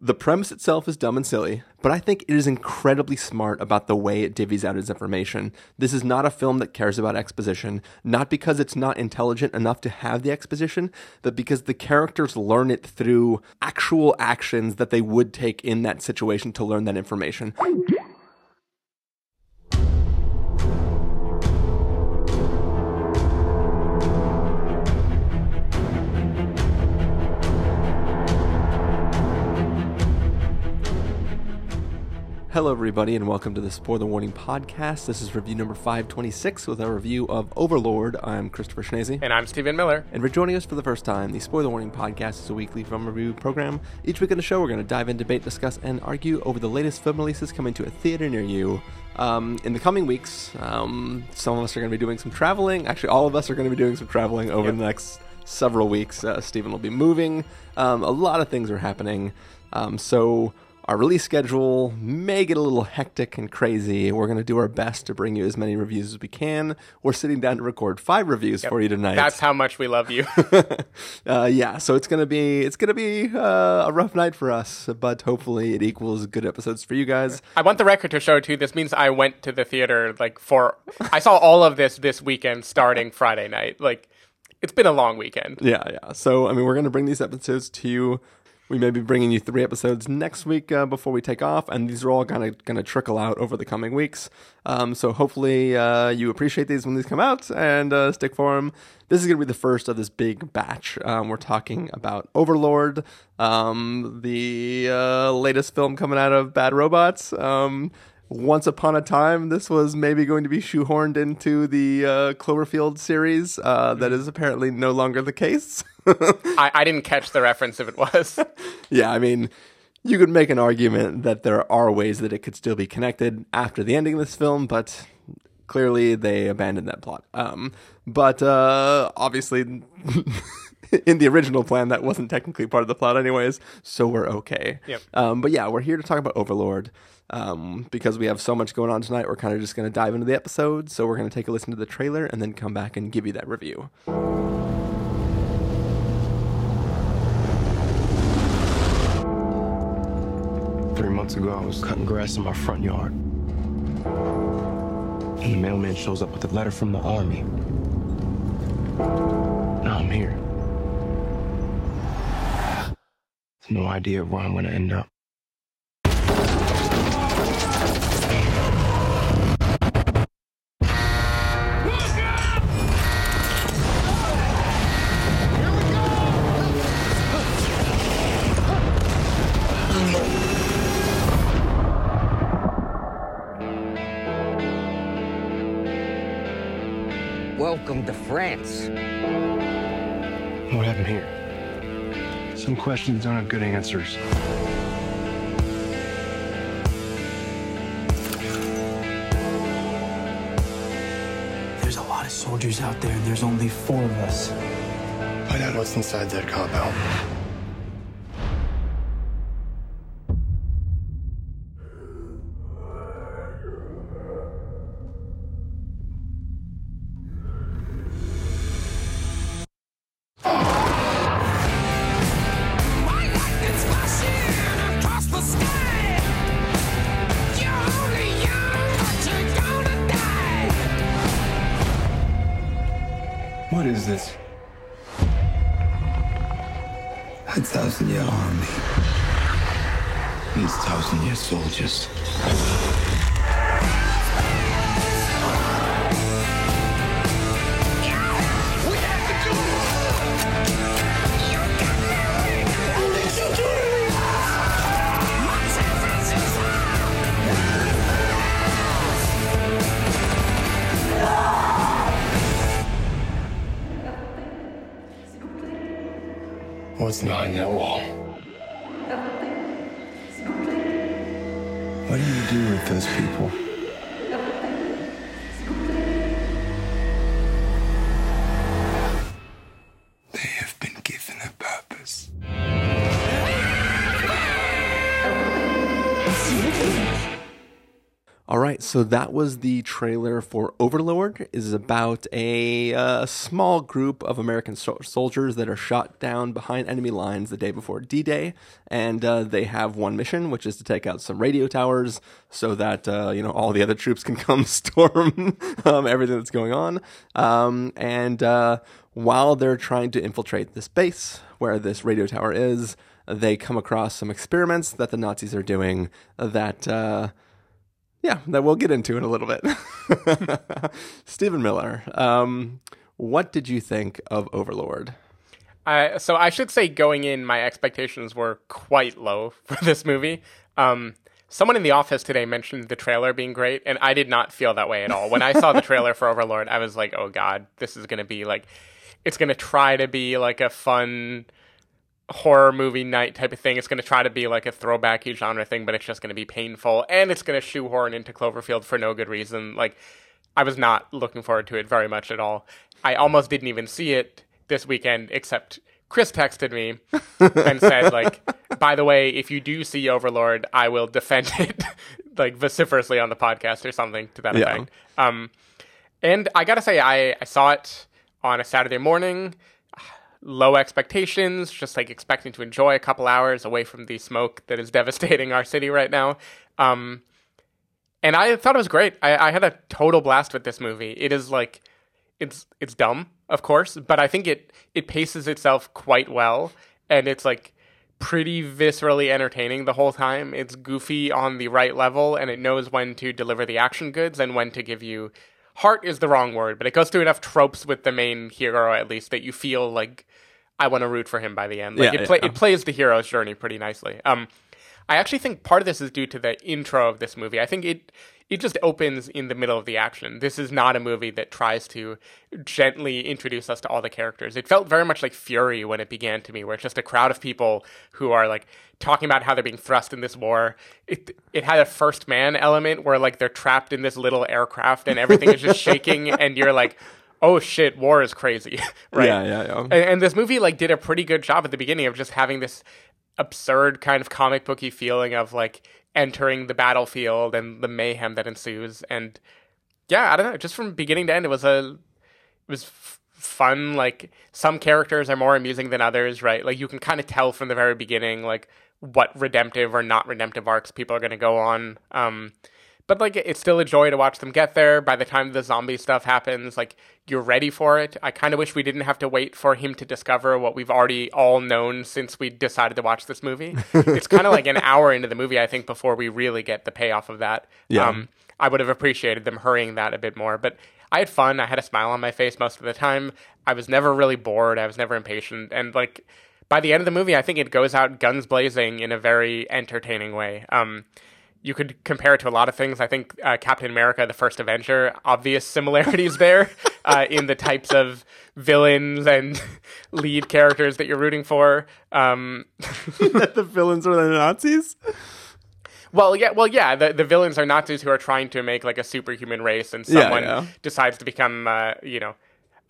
The premise itself is dumb and silly, but I think it is incredibly smart about the way it divvies out its information. This is not a film that cares about exposition, not because it's not intelligent enough to have the exposition, but because the characters learn it through actual actions that they would take in that situation to learn that information. Hello, everybody, and welcome to the Spoiler Warning Podcast. This is review number 526 with our review of Overlord. I'm Christopher Schnese. And I'm Stephen Miller. And for joining us for the first time, the Spoiler Warning Podcast is a weekly film review program. Each week on the show, we're going to dive in, debate, discuss, and argue over the latest film releases coming to a theater near you. Um, in the coming weeks, um, some of us are going to be doing some traveling. Actually, all of us are going to be doing some traveling over Yep. the next several weeks. Uh, Stephen will be moving. Um, a lot of things are happening. Um, so our release schedule may get a little hectic and crazy. We're going to do our best to bring you as many reviews as we can. We're sitting down to record five reviews for you tonight. That's how much we love you. uh, yeah, so it's gonna be it's gonna be uh, a rough night for us, but hopefully it equals good episodes for you guys. I want the record to show too. This means I went to the theater like for. I saw all of this this weekend, starting Friday night. Like, it's been a long weekend. Yeah, yeah. So I mean, we're gonna bring these episodes to you. We may be bringing you three episodes next week uh, before we take off, and these are all going to trickle out over the coming weeks. Um, so hopefully uh, you appreciate these when these come out and uh, stick for them. This is going to be the first of this big batch. Um, we're talking about Overlord, um, the uh, latest film coming out of Bad Robots. Once upon a time, this was maybe going to be shoehorned into the uh, Cloverfield series. Uh, that is apparently no longer the case. I, I didn't catch the reference if it was. yeah, I mean, you could make an argument that there are ways that it could still be connected after the ending of this film, but clearly they abandoned that plot. Um, but uh, obviously, in the original plan, that wasn't technically part of the plot, anyways. So we're okay. Yep. Um, but yeah, we're here to talk about Overlord. Um, because we have so much going on tonight, we're kind of just going to dive into the episode. So we're going to take a listen to the trailer and then come back and give you that review. Three months ago, I was cutting grass in my front yard. And the mailman shows up with a letter from the army. Now I'm here. No idea where I'm gonna end up. Questions don't have good answers. There's a lot of soldiers out there, and there's only four of us. Find out what's inside that compound. What's behind that wall? What do you do with those people? So that was the trailer for Overlord. Is about a uh, small group of American so- soldiers that are shot down behind enemy lines the day before D-Day, and uh, they have one mission, which is to take out some radio towers so that uh, you know all the other troops can come storm um, everything that's going on. Um, and uh, while they're trying to infiltrate this base where this radio tower is, they come across some experiments that the Nazis are doing that uh, yeah, that we'll get into in a little bit. Stephen Miller, um, what did you think of Overlord? So I should say, going in, my expectations were quite low for this movie. Um, someone in the office today mentioned the trailer being great, and I did not feel that way at all. When I saw the trailer for Overlord, I was like, "Oh God, this is going to be like, it's going to try to be like a fun." Horror movie night type of thing. It's going to try to be like a throwbacky genre thing, but it's just going to be painful, and it's going to shoehorn into Cloverfield for no good reason. Like, I was not looking forward to it very much at all. I almost didn't even see it this weekend, except Chris texted me and said, like, by the way, if you do see Overlord, I will defend it, like vociferously on the podcast or something to that Yeah. effect. Um, and I gotta say, I, I saw it on a Saturday morning low expectations, just like expecting to enjoy a couple hours away from the smoke that is devastating our city right now. Um, and I thought it was great. I, I had a total blast with this movie. It is like, it's it's dumb, of course, but I think it it paces itself quite well, and it's like pretty viscerally entertaining the whole time. It's goofy on the right level, and it knows when to deliver the action goods and when to give you heart is the wrong word, but it goes through enough tropes with the main hero at least that you feel like I want to root for him by the end. Like Yeah, it, play, yeah. it plays the hero's journey pretty nicely. Um, I actually think part of this is due to the intro of this movie. I think it it just opens in the middle of the action. This is not a movie that tries to gently introduce us to all the characters. It felt very much like Fury when it began to me, where it's just a crowd of people who are like talking about how they're being thrust in this war. It it had a first man element where like they're trapped in this little aircraft and everything is just shaking and you're like, oh shit, war is crazy, right? Yeah, yeah, yeah. And, and this movie like did a pretty good job at the beginning of just having this absurd kind of comic booky feeling of like entering the battlefield and the mayhem that ensues. And yeah, I don't know, just from beginning to end, it was a it was f- fun. Like some characters are more amusing than others, right? Like you can kind of tell from the very beginning, like what redemptive or not redemptive arcs people are going to go on. Um, but like it's still a joy to watch them get there. By the time the zombie stuff happens, like you're ready for it. I kind of wish we didn't have to wait for him to discover what we've already all known since we decided to watch this movie. it's kind of like an hour into the movie, I think, before we really get the payoff of that. Yeah. Um, I would have appreciated them hurrying that a bit more, but I had fun. I had a smile on my face most of the time. I was never really bored. I was never impatient, and like by the end of the movie, I think it goes out guns blazing in a very entertaining way. Um, you could compare it to a lot of things. I think uh, Captain America: The First Avenger, obvious similarities there uh, in the types of villains and lead characters that you're rooting for. Um, the villains are the Nazis. well, yeah, well, yeah. The the villains are Nazis who are trying to make like a superhuman race, and Yeah, someone yeah. decides to become, uh, you know,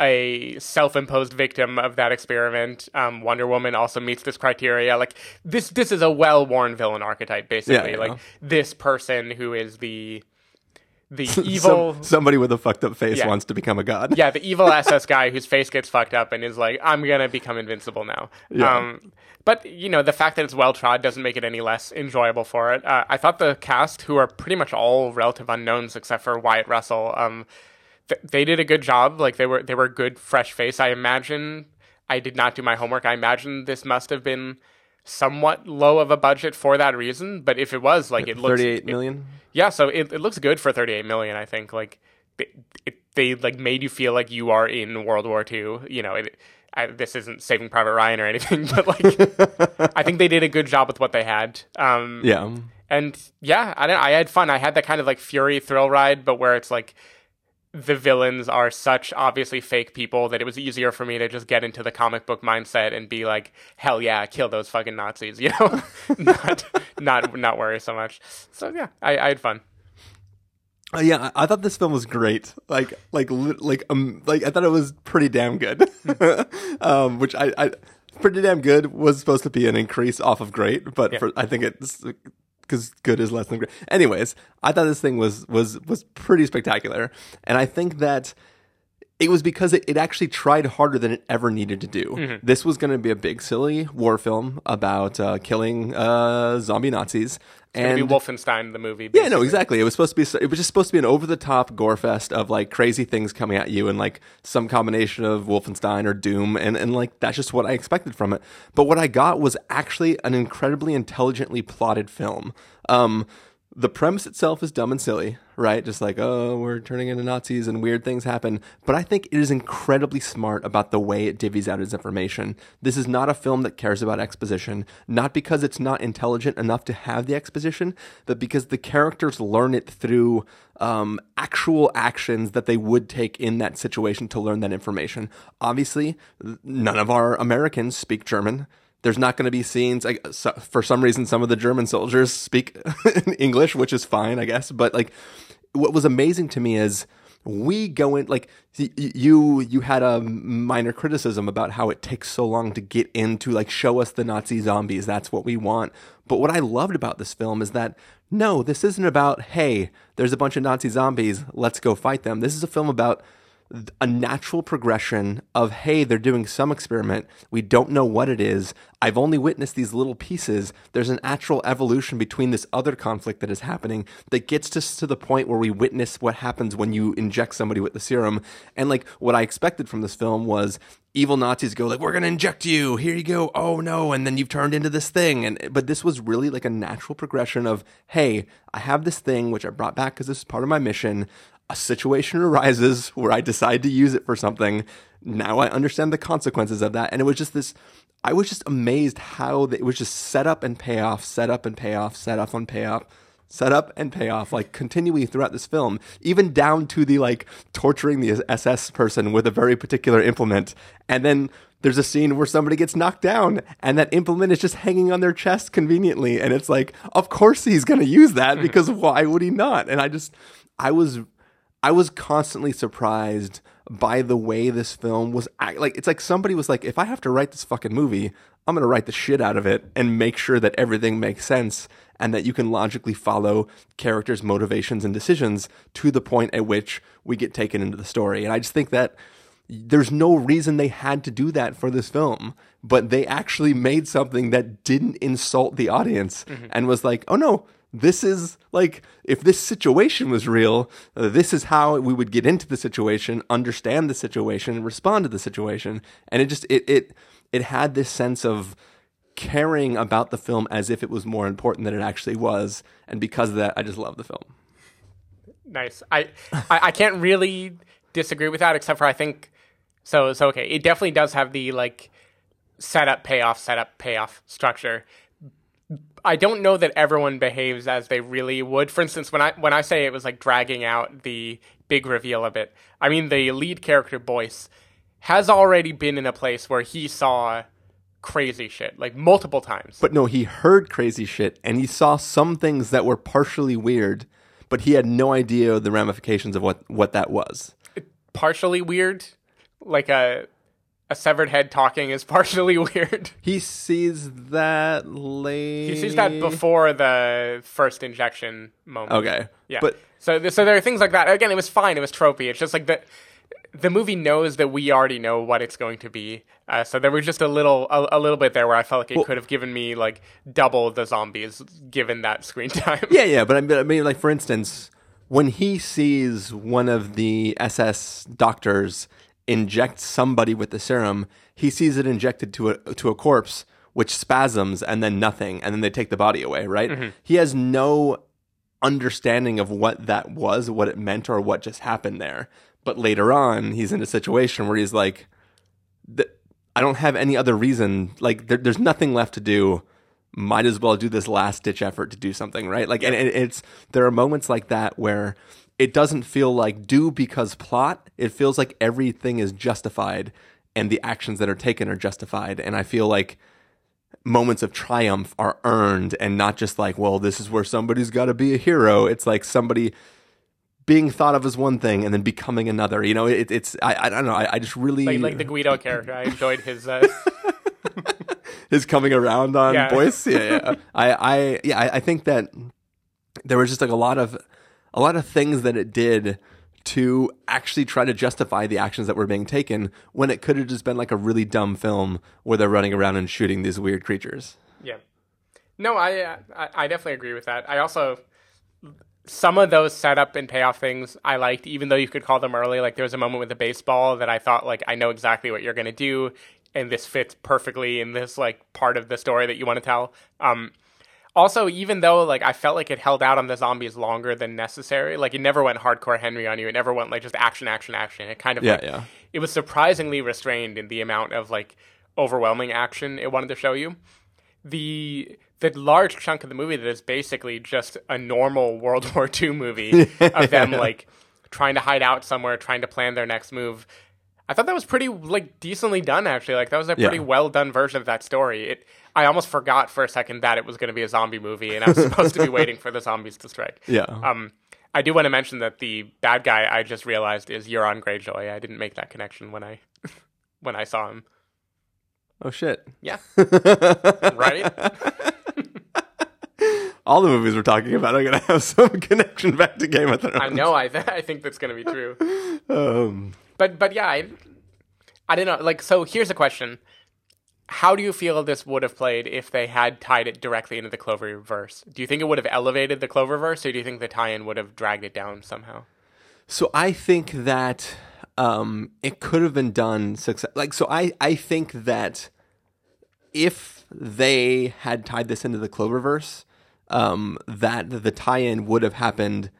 a self-imposed victim of that experiment. Um, Wonder Woman also meets this criteria. Like this, this is a well-worn villain archetype, basically. yeah. Like this person who is the the Some- evil. somebody with a fucked up face Yeah. wants to become a god. yeah, the evil SS guy whose face gets fucked up and is like, I'm gonna become invincible now. Yeah. Um, but you know, the fact that it's well trod doesn't make it any less enjoyable for it. Uh, I thought the cast, who are pretty much all relative unknowns except for Wyatt Russell, um, th- they did a good job. Like they were they were good fresh face. I imagine I did not do my homework. I imagine this must have been somewhat low of a budget for that reason. But if it was, like it looks Thirty-eight it- yeah, so it, it looks good for 38 million. I think like they, it, they like made you feel like you are in World War II. You know, it, I, this isn't Saving Private Ryan or anything, but like I think they did a good job with what they had. Um, Yeah. and yeah, I don't, I had fun. I had that kind of like Fury thrill ride, but where it's like the villains are such obviously fake people that it was easier for me to just get into the comic book mindset and be like, hell yeah, kill those fucking Nazis, you know, not not not worry so much. So yeah, I, I had fun. Uh, yeah, I thought this film was great. Like, like, like, um, like I thought it was pretty damn good. um, which I, I, pretty damn good was supposed to be an increase off of great, but Yeah. for I think it's because good is less than great. Anyways, I thought this thing was was was pretty spectacular, and I think that it was because it, it actually tried harder than it ever needed to do. Mm-hmm. This was going to be a big, silly war film about uh, killing uh, zombie Nazis. Be And Wolfenstein the movie. yeah, no, exactly. It was supposed to be. It was just supposed to be an over-the-top gore fest of like crazy things coming at you, and like some combination of Wolfenstein or Doom, and and like that's just what I expected from it. But what I got was actually an incredibly intelligently plotted film. Um, the premise itself is dumb and silly, right? Just like, oh, we're turning into Nazis and weird things happen. But I think it is incredibly smart about the way it divvies out its information. This is not a film that cares about exposition, not because it's not intelligent enough to have the exposition, but because the characters learn it through um, actual actions that they would take in that situation to learn that information. Obviously, none of our Americans speak German. There's not going to be scenes. Like, uh, so, for some reason, some of the German soldiers speak English, which is fine, I guess. But like, what was amazing to me is we go in like you you had a minor criticism about how it takes so long to get into like show us the Nazi zombies. That's what we want. But what I loved about this film is that no, this isn't about hey, there's a bunch of Nazi zombies, let's go fight them. This is a film about a natural progression of hey they're doing some experiment. We don't know what it is. I've only witnessed these little pieces. There's an actual evolution between this other conflict that is happening that gets us to the point where we witness what happens when you inject somebody with the serum. And like what i expected from this film was evil nazis go like we're going to inject you. Here you go. Oh no. And then you've turned into this thing. And but this was really like a natural progression of hey i have this thing which i brought back because this is part of my mission a situation arises where I decide to use it for something. Now I understand the consequences of that. And it was just this, I was just amazed how it was just set up and payoff, set up and payoff, set up and payoff, set up and payoff, like continually throughout this film, even down to the like torturing the SS person with a very particular implement. And then there's a scene where somebody gets knocked down and that implement is just hanging on their chest conveniently. And it's like, of course he's going to use that hmm. because why would he not? And I just, I was I was constantly surprised by the way this film was act- like it's like somebody was like if I have to write this fucking movie, I'm going to write the shit out of it and make sure that everything makes sense and that you can logically follow characters' motivations and decisions to the point at which we get taken into the story. And I just think that there's no reason they had to do that for this film, but they actually made something that didn't insult the audience mm-hmm. and was like, "Oh no, this is like if this situation was real uh, this is how we would get into the situation understand the situation and respond to the situation and it just it it it had this sense of caring about the film as if it was more important than it actually was and because of that i just love the film Nice. I, I I can't really disagree with that, except for I think so. So okay, it definitely does have the like setup payoff setup payoff structure. I don't know that everyone behaves as they really would. For instance, when I when I say it was like dragging out the big reveal a bit, I mean the lead character Boyce has already been in a place where he saw crazy shit like multiple times. but no he heard crazy shit and he saw some things that were partially weird but he had no idea the ramifications of what what that was partially weird, like a a severed head talking is partially weird. he sees that late He sees that before the first injection moment. okay Yeah. but so so there are things like that. Again, it was fine. It was tropey. It's just like the the movie knows that we already know what it's going to be. Uh, so there was just a little a, a little bit there where I felt like it could have given me like double the zombies given that screen time. Yeah, yeah, but I mean, I mean, like for instance, when he sees one of the SS doctors inject somebody with the serum, he sees it injected to a to a corpse, which spasms and then nothing, and then they take the body away. Right? Mm-hmm. He has no understanding of what that was, what it meant, or what just happened there. But later on, he's in a situation where he's like, I don't have any other reason. Like, there, there's nothing left to do. Might as well do this last ditch effort to do something, right? Like, and, and it's there are moments like that where it doesn't feel like do because plot. It feels like everything is justified and the actions that are taken are justified. And I feel like moments of triumph are earned and not just like, well, this is where somebody's got to be a hero. It's like somebody being thought of as one thing and then becoming another. You know, it, it's I, I don't know. I, I just really like like the Guido character. I enjoyed his. Uh, his coming around on Yeah. Boyce. Yeah, yeah. I, I, yeah, I, I think that there was just like a lot of, a lot of things that it did to actually try to justify the actions that were being taken when it could have just been like a really dumb film where they're running around and shooting these weird creatures. Yeah. No, I, uh, I definitely agree with that. I also some of those setup and payoff things I liked, even though you could call them early. Like there was a moment with the baseball that I thought like I know exactly what you're gonna do, and this fits perfectly in this like part of the story that you want to tell. Um, also, even though like I felt like it held out on the zombies longer than necessary, like it never went hardcore Henry on you. It never went like just action, action, action. It kind of Yeah, like, yeah. it was surprisingly restrained in the amount of like overwhelming action it wanted to show you. The the large chunk of the movie that is basically just a normal World War II movie of them like trying to hide out somewhere, trying to plan their next move. I thought that was pretty like decently done actually. Like that was a pretty Yeah. well done version of that story. It I almost forgot for a second that it was going to be a zombie movie and I was supposed to be waiting for the zombies to strike. Yeah. Um I do want to mention that the bad guy I just realized is Euron Greyjoy. I didn't make that connection when I when I saw him. oh shit. Yeah. right? All the movies we're talking about are going to have some connection back to Game of Thrones. I know. I th- I think that's going to be true. Um, But but yeah, I I don't know. Like so here's a question. How do you feel this would have played if they had tied it directly into the Cloververse? Do you think it would have elevated the Cloververse or do you think the tie-in would have dragged it down somehow? So I think that um, it could have been done success. Like, so I, I think that if they had tied this into the Cloververse, um, that the tie-in would have happened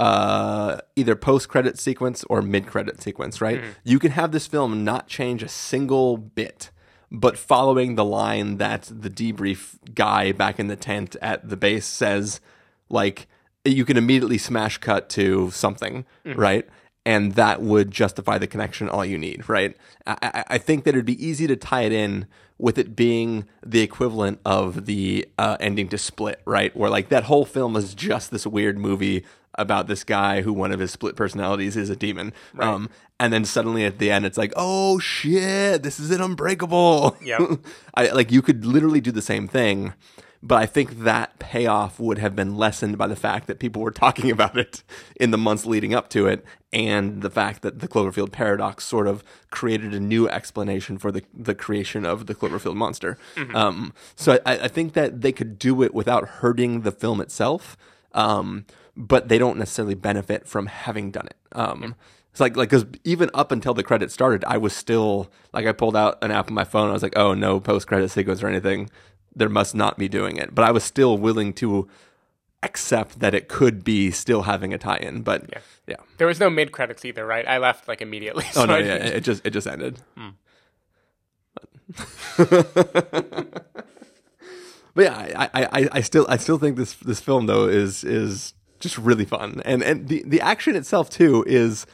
uh, either post-credit sequence or mid-credit sequence. Right? You can have this film not change a single bit. But following the line that the debrief guy back in the tent at the base says, like, you can immediately smash cut to something, right? And that would justify the connection all you need, right? I, I, think that it'd be easy to tie it in with it being the equivalent of the uh, ending to Split, right? Where like that whole film is just this weird movie about this guy who one of his split personalities is a demon. Um, and then suddenly at the end, it's like, oh shit, this is an Unbreakable. Yep. I like you could literally do the same thing, but I think that payoff would have been lessened by the fact that people were talking about it in the months leading up to it, and the fact that the Cloverfield paradox sort of created a new explanation for the the creation of the Cloverfield monster. Um, so I, I think that they could do it without hurting the film itself, um, but they don't necessarily benefit from having done it. Um, It's like like because even up until the credits started, I was still like I pulled out an app on my phone. I was like, oh no post credit sequence or anything. There must not be doing it, but I was still willing to accept that it could be still having a tie-in. But yeah, yeah. There was no mid credits either, right? I left like immediately. Oh no, yeah, it just it just ended. Hmm. but yeah, I, I, I, I still I still think this this film though is is just really fun, and and the the action itself too is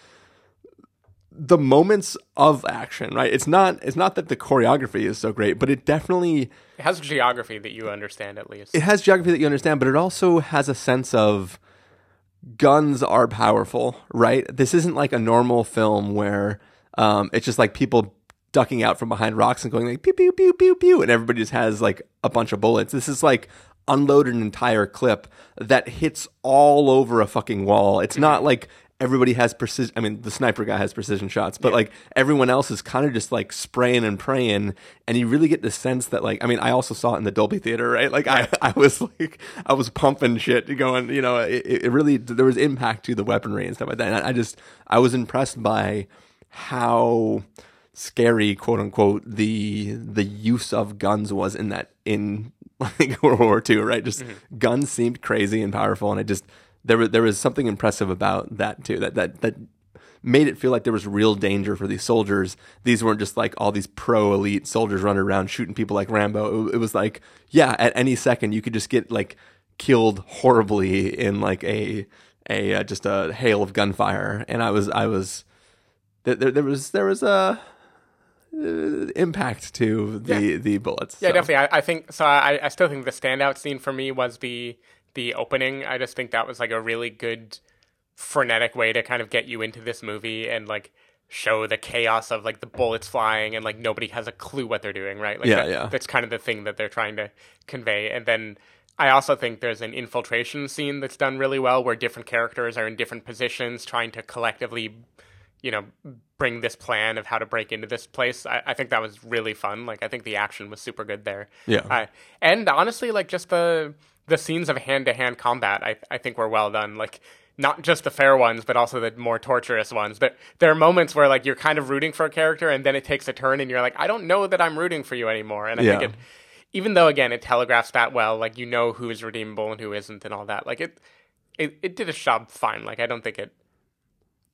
the moments of action. Right, it's not it's not that the choreography is so great, but it definitely It has geography that you understand at least. it has geography that you understand, but it also has a sense of guns are powerful, right? This isn't like a normal film where um, it's just like people ducking out from behind rocks and going like pew pew pew pew pew, and everybody just has like a bunch of bullets. This is like unload an entire clip that hits all over a fucking wall. It's not like everybody has precision. I mean, the sniper guy has precision shots, but like everyone else is kind of just like spraying and praying, and you really get the sense that like I mean, I also saw it in the Dolby theater, right? Like I, I was like I was pumping shit, going, you know, it, it really there was impact to the weaponry and stuff like that. And I, I just I was impressed by how scary quote unquote the the use of guns was in that in like World War II, right? Just mm-hmm. guns seemed crazy and powerful, and I just there was there was something impressive about that too. That that that made it feel like there was real danger for these soldiers. These weren't just like all these pro elite soldiers running around shooting people like Rambo. It, it was like yeah, at any second you could just get like killed horribly in like a a uh, just a hail of gunfire, and I was I was there, there, there was there was a uh, impact to the Yeah. the bullets. Yeah, so. definitely. I, I think so. I, I still think the standout scene for me was the the opening. I just think that was like a really good frenetic way to kind of get you into this movie and like show the chaos of like the bullets flying and like nobody has a clue what they're doing, right? Like Yeah, that- yeah. That's kind of the thing that they're trying to convey. And then I also think there's an infiltration scene that's done really well where different characters are in different positions trying to collectively you know, bring this plan of how to break into this place. I, I think that was really fun. Like, I think the action was super good there. Yeah. Uh, and honestly, like, just the the scenes of hand to hand combat, I I think were well done. Like, not just the fair ones, but also the more torturous ones. But there are moments where like you're kind of rooting for a character, and then it takes a turn, and you're like, I don't know that I'm rooting for you anymore. And I Yeah. think it, even though again it telegraphs that well, like you know who is redeemable and who isn't, and all that. Like it, it, it did its job fine. Like I don't think it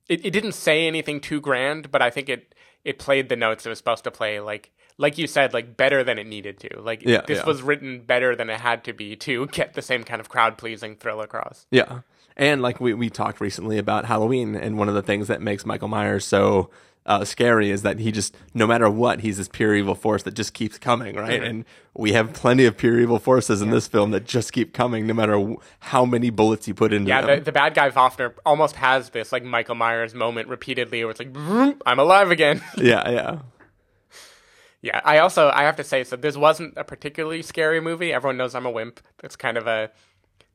it, it didn't say anything too grand, but I think it it played the notes it was supposed to play like like you said, like better than it needed to. Like Yeah, this yeah. was written better than it had to be to get the same kind of crowd pleasing thrill across. Yeah. And like we, we talked recently about Halloween, and one of the things that makes Michael Myers so uh, scary is that he just, no matter what, he's this pure evil force that just keeps coming, right? Mm-hmm. And we have plenty of pure evil forces in this film that just keep coming, no matter w- how many bullets you put into Yeah, them. the, the bad guy Wafner almost has this like Michael Myers moment repeatedly where it's like, "Vroom, I'm alive again. yeah, yeah. yeah, I also I have to say so this wasn't a particularly scary movie. Everyone knows I'm a wimp. That's kind of a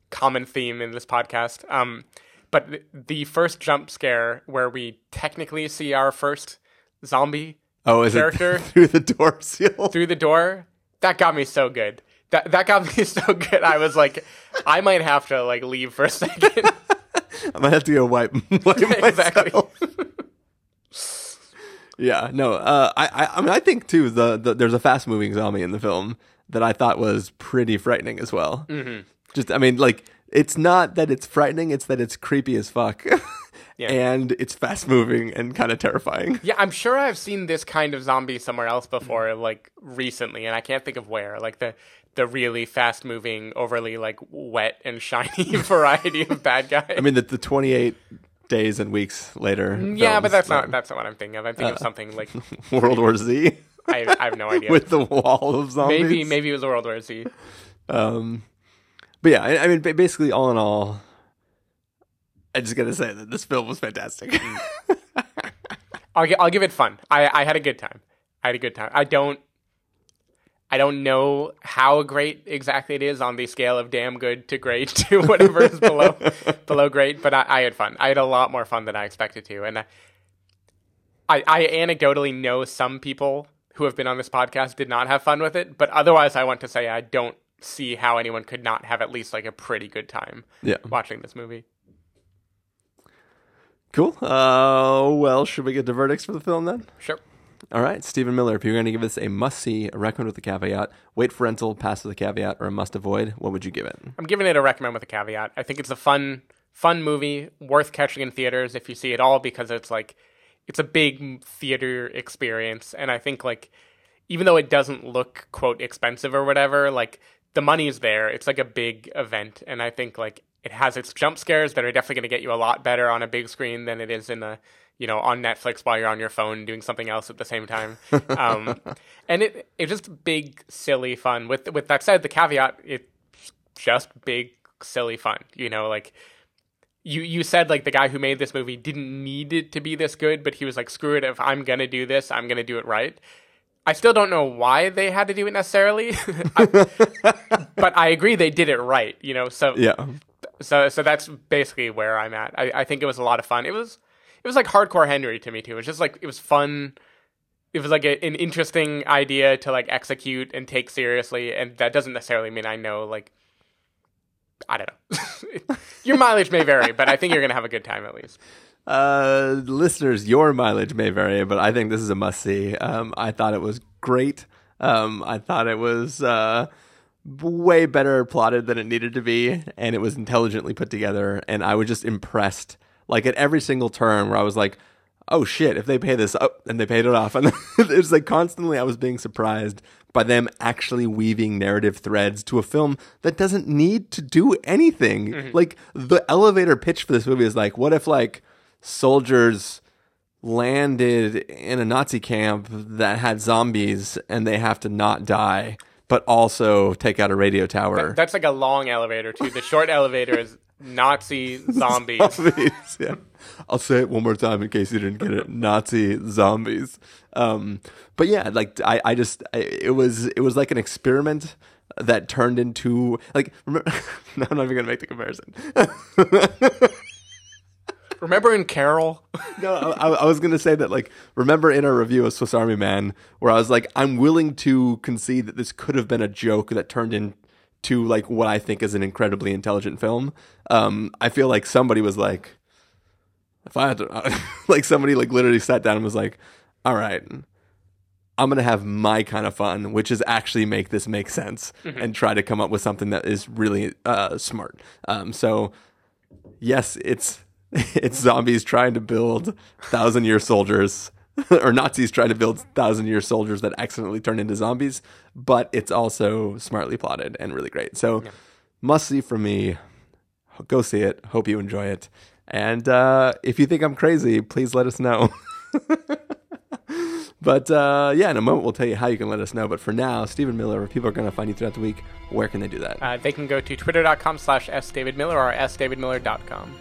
common theme in this podcast. Um, but the first jump scare where we technically see our first zombie Oh, is Character? it through the door seal? through the door, that got me so good. That that got me so good. I was like, I might have to like leave for a second. I might have to go wipe, wipe Exactly. yeah, no. Uh, I, I, I mean, I think too. The, the there's a fast moving zombie in the film that I thought was pretty frightening as well. Mm-hmm. Just, I mean, like it's not that it's frightening; it's that it's creepy as fuck, Yeah. and it's fast moving and kind of terrifying. Yeah, I'm sure I've seen this kind of zombie somewhere else before, like recently, and I can't think of where. Like the the really fast moving, overly like wet and shiny variety of bad guy. I mean, the, the 28 days and weeks later. yeah, but that's uh, not that's not what I'm thinking of. I'm thinking of something like World War Z I, I have no idea. with the wall of zombies. maybe maybe it was World War Z. Um, but yeah, I, I mean, basically, all in all, I just gotta say that this film was fantastic. Mm. I'll gi- I'll give it fun. I I had a good time. I had a good time. I don't I don't know how great exactly it is on the scale of damn good to great to whatever is below below great, but I, I had fun. I had a lot more fun than I expected to, and I, I I anecdotally know some people who have been on this podcast did not have fun with it, but otherwise, I want to say I don't see how anyone could not have at least like a pretty good time yeah, watching this movie. cool. Uh, well, should we get to verdicts for the film then? Sure. All right, Stephen Miller, if you're going to give us a must see, a recommend with a caveat, wait for rental, pass with a caveat, or a must avoid, what would you give it? I'm giving it a recommend with a caveat. I think it's a fun, fun movie, worth catching in theaters if you see it all because it's like, it's a big theater experience, and I think like, even though it doesn't look quote expensive or whatever, like the money's there. It's like a big event, and I think like it has its jump scares that are definitely going to get you a lot better on a big screen than it is in a you know on Netflix while you're on your phone doing something else at the same time. Um, and it it's just big, silly fun. With with that said, the caveat it's just big, silly fun. You know, like you you said like the guy who made this movie didn't need it to be this good, but he was like, screw it, if I'm gonna do this, I'm gonna do it right. I still don't know why they had to do it necessarily, I- but I agree they did it right. You know, so Yeah, so so that's basically where I'm at. I, I think it was a lot of fun. It was it was like hardcore Henry to me too. It was just like it was fun. It was like a, an interesting idea to like execute and take seriously, and that doesn't necessarily mean I know like I don't know. Your mileage may vary, but I think you're gonna have a good time at least. Uh, listeners, your mileage may vary, but I think this is a must see. Um, I thought it was great. Um, I thought it was uh, way better plotted than it needed to be, and it was intelligently put together. And I was just impressed, like at every single turn, where I was like, "Oh shit!" If they pay this up, and they paid it off, and it's like constantly I was being surprised by them actually weaving narrative threads to a film that doesn't need to do anything. Like the elevator pitch for this movie is like, what if like soldiers landed in a Nazi camp that had zombies and they have to not die, but also take out a radio tower. That's like a long elevator too. The short elevator is Nazi zombies. zombies. yeah. I'll say it one more time in case you didn't get it. Nazi zombies. Um, but yeah, like I, I just, I, it was, it was like an experiment that turned into like. Remember, no, I'm not even gonna make the comparison. Remember in Carol? no, I, I was gonna say that like. Remember in our review of Swiss Army Man, where I was like, I'm willing to concede that this could have been a joke that turned into like what I think is an incredibly intelligent film. Um, I feel like somebody was like, if I had to, like somebody like literally sat down and was like, all right, I'm gonna have my kind of fun, which is actually make this make sense and try to come up with something that is really uh, smart. Um, so yes, it's it's zombies trying to build thousand year soldiers. or Nazis trying to build thousand year soldiers that accidentally turn into zombies, but it's also smartly plotted and really great. So, must see for me. Go see it. Hope you enjoy it. And uh, if you think I'm crazy, please let us know. but uh, yeah, in a moment we'll tell you how you can let us know. But for now, Stephen Miller, if people are going to find you throughout the week, where can they do that? Uh, they can go to twitter.com slash sdavidmiller or sdavidmiller.com.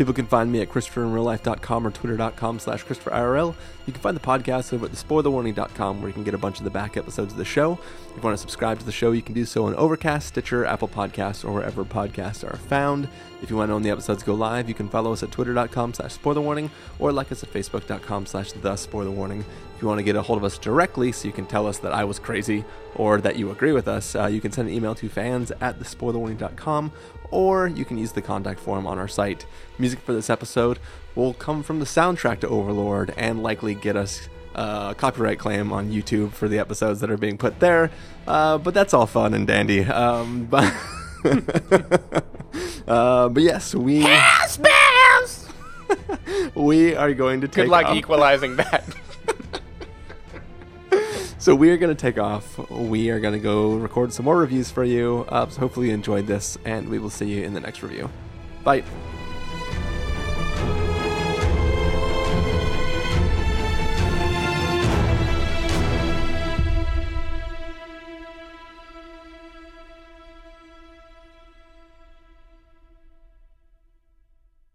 People can find me at ChristopherInRealLife.com or Twitter.com slash ChristopherIRL. You can find the podcast over at TheSpoilerWarning.com where you can get a bunch of the back episodes of the show. If you want to subscribe to the show, you can do so on Overcast, Stitcher, Apple Podcasts, or wherever podcasts are found. If you want to know when the episodes go live, you can follow us at Twitter.com slash SpoilerWarning or like us at Facebook.com slash The SpoilerWarning. If you want to get a hold of us directly so you can tell us that I was crazy or that you agree with us, uh, you can send an email to fans at thespoilerwarning.com or you can use the contact form on our site. Music for this episode will come from the soundtrack to Overlord and likely get us uh, a copyright claim on YouTube for the episodes that are being put there. Uh, but that's all fun and dandy. Um, but, uh, but yes, we we are going to take Good luck off. equalizing that. So we are going to take off. We are going to go record some more reviews for you. Uh, so hopefully you enjoyed this, and we will see you in the next review. Bye.